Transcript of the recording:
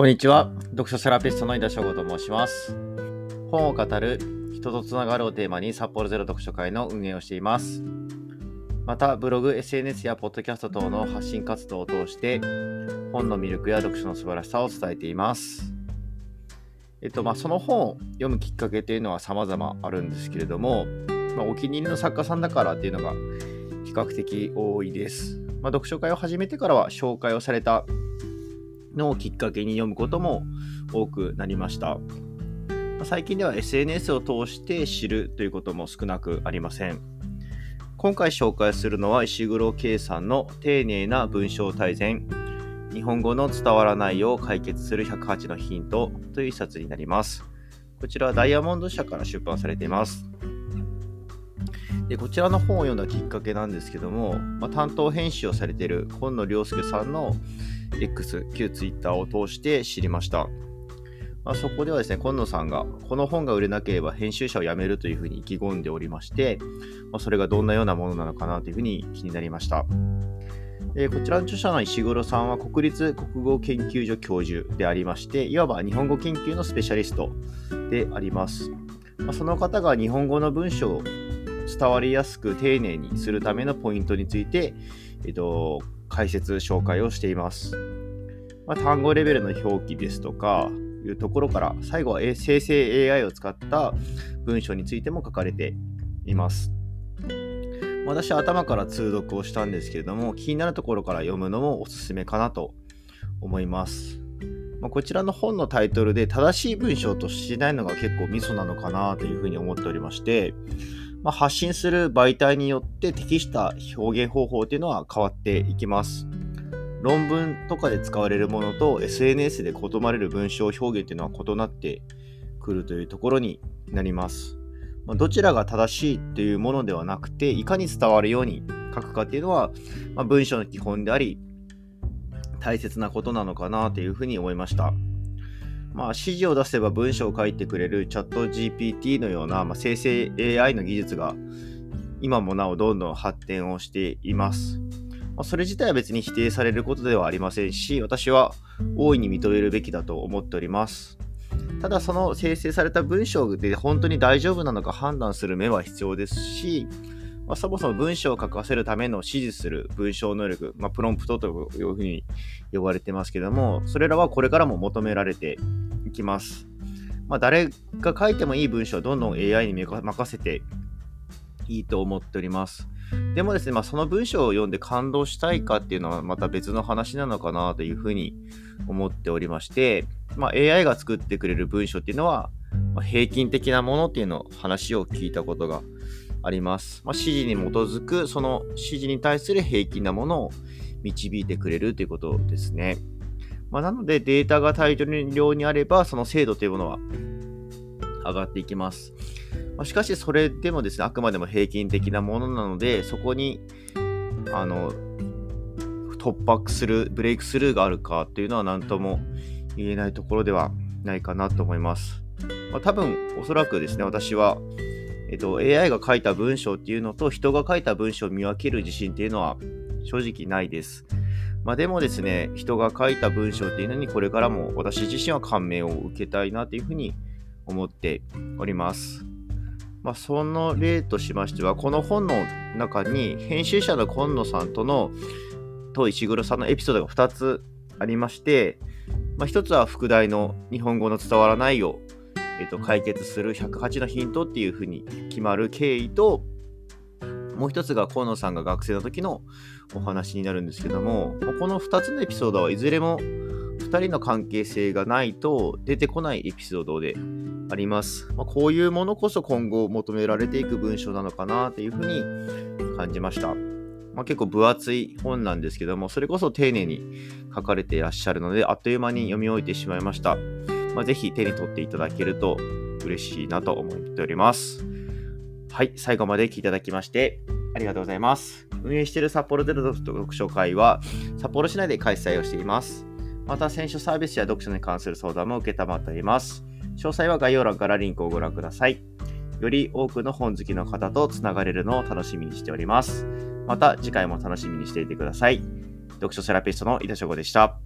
こんにちは。読書セラピストの井田翔吾と申します。本を語る人とつながるをテーマに札幌ゼロ読書会の運営をしています。また、ブログ、SNS やポッドキャスト等の発信活動を通して、本の魅力や読書の素晴らしさを伝えています。えっと、まあ、その本を読むきっかけというのは様々あるんですけれども、まあ、お気に入りの作家さんだからっていうのが比較的多いです。まあ、読書会を始めてからは紹介をされたのをきっかけに読むことも多くなりました。最近では SNS を通して知るということも少なくありません。今回紹介するのは石黒圭さんの丁寧な文章大全日本語の伝わらないを解決する108のヒントという一冊になります。こちらはダイヤモンド社から出版されています。でこちらの本を読んだきっかけなんですけども、まあ、担当編集をされている今野良介さんの X、旧 Twitter を通して知りました。まあ、そこではですね、今野さんが、この本が売れなければ編集者を辞めるというふうに意気込んでおりまして、まあ、それがどんなようなものなのかなというふうに気になりました。でこちらの著者の石黒さんは国立国語研究所教授でありまして、いわば日本語研究のスペシャリストであります。まあ、その方が日本語の文章を伝わりやすく丁寧にするためのポイントについて、えっと、解説、紹介をしています。まあ、単語レベルの表記ですとかいうところから、最後は生成 AI を使った文章についても書かれています。私は頭から通読をしたんですけれども、気になるところから読むのもおすすめかなと思います。ま、こちらの本のタイトルで正しい文章としないのが結構ミソなのかなというふうに思っておりまして、まあ、発信する媒体によって適した表現方法というのは変わっていきます。論文とかで使われるものと SNS で異なれる文章表現というのは異なってくるというところになります。まあ、どちらが正しいというものではなくて、いかに伝わるように書くかというのは、まあ、文章の基本であり、大切なことなのかなというふうに思いました。まあ、指示を出せば文章を書いてくれるチャット GPT のような、まあ、生成 AI の技術が今もなおどんどん発展をしています。まあ、それ自体は別に否定されることではありませんし、私は大いに認めるべきだと思っております。ただその生成された文章で本当に大丈夫なのか判断する目は必要ですし、まあ、そもそも文章を書かせるための指示する文章能力、まあ、プロンプトというふうに呼ばれてますけども、それらはこれからも求められていきます。まあ、誰が書いてもいい文章はどんどん AI に任せていいと思っております。でもですね、まあ、その文章を読んで感動したいかっていうのはまた別の話なのかなというふうに思っておりまして、まあ、AI が作ってくれる文章っていうのは、まあ、平均的なものっていうの話を聞いたことがあります。まあ、指示に基づくその指示に対する平均なものを導いてくれるということですね。まあ、なのでデータが大量にあればその精度というものは上がっていきます。まあ、しかしそれでもですね、あくまでも平均的なものなので、そこにあの突破する、ブレイクスルーがあるかというのは何とも言えないところではないかなと思います。まあ、多分、おそらくですね、私は、えっと、AI が書いた文章っていうのと人が書いた文章を見分ける自信っていうのは正直ないです。まあ、でもですね、人が書いた文章っていうのにこれからも私自身は感銘を受けたいなというふうに思っております。まあ、その例としましては、この本の中に編集者の今野さんとのと石黒さんのエピソードが2つありまして、まあ、1つは副題の日本語の伝わらないを、えっと、解決する108のヒントっていうふうに決まる経緯と、もう1つが河野さんが学生の時のお話になるんですけども、この2つのエピソードはいずれも2人の関係性がないと出てこないエピソードであります。まあ、こういうものこそ今後求められていく文章なのかなというふうに感じました。まあ、結構分厚い本なんですけども、それこそ丁寧に書かれていらっしゃるので、あっという間に読み終えてしまいました。まあ、ぜひ手に取っていただけると嬉しいなと思っております。はい、最後まで聞いていただきましてありがとうございます。運営している札幌ゼロ読書会は札幌市内で開催をしています。また、選書サービスや読書に関する相談も受けたまっております。詳細は概要欄からリンクをご覧ください。より多くの本好きの方とつながれるのを楽しみにしております。また次回も楽しみにしていてください。読書セラピストの井田翔吾でした。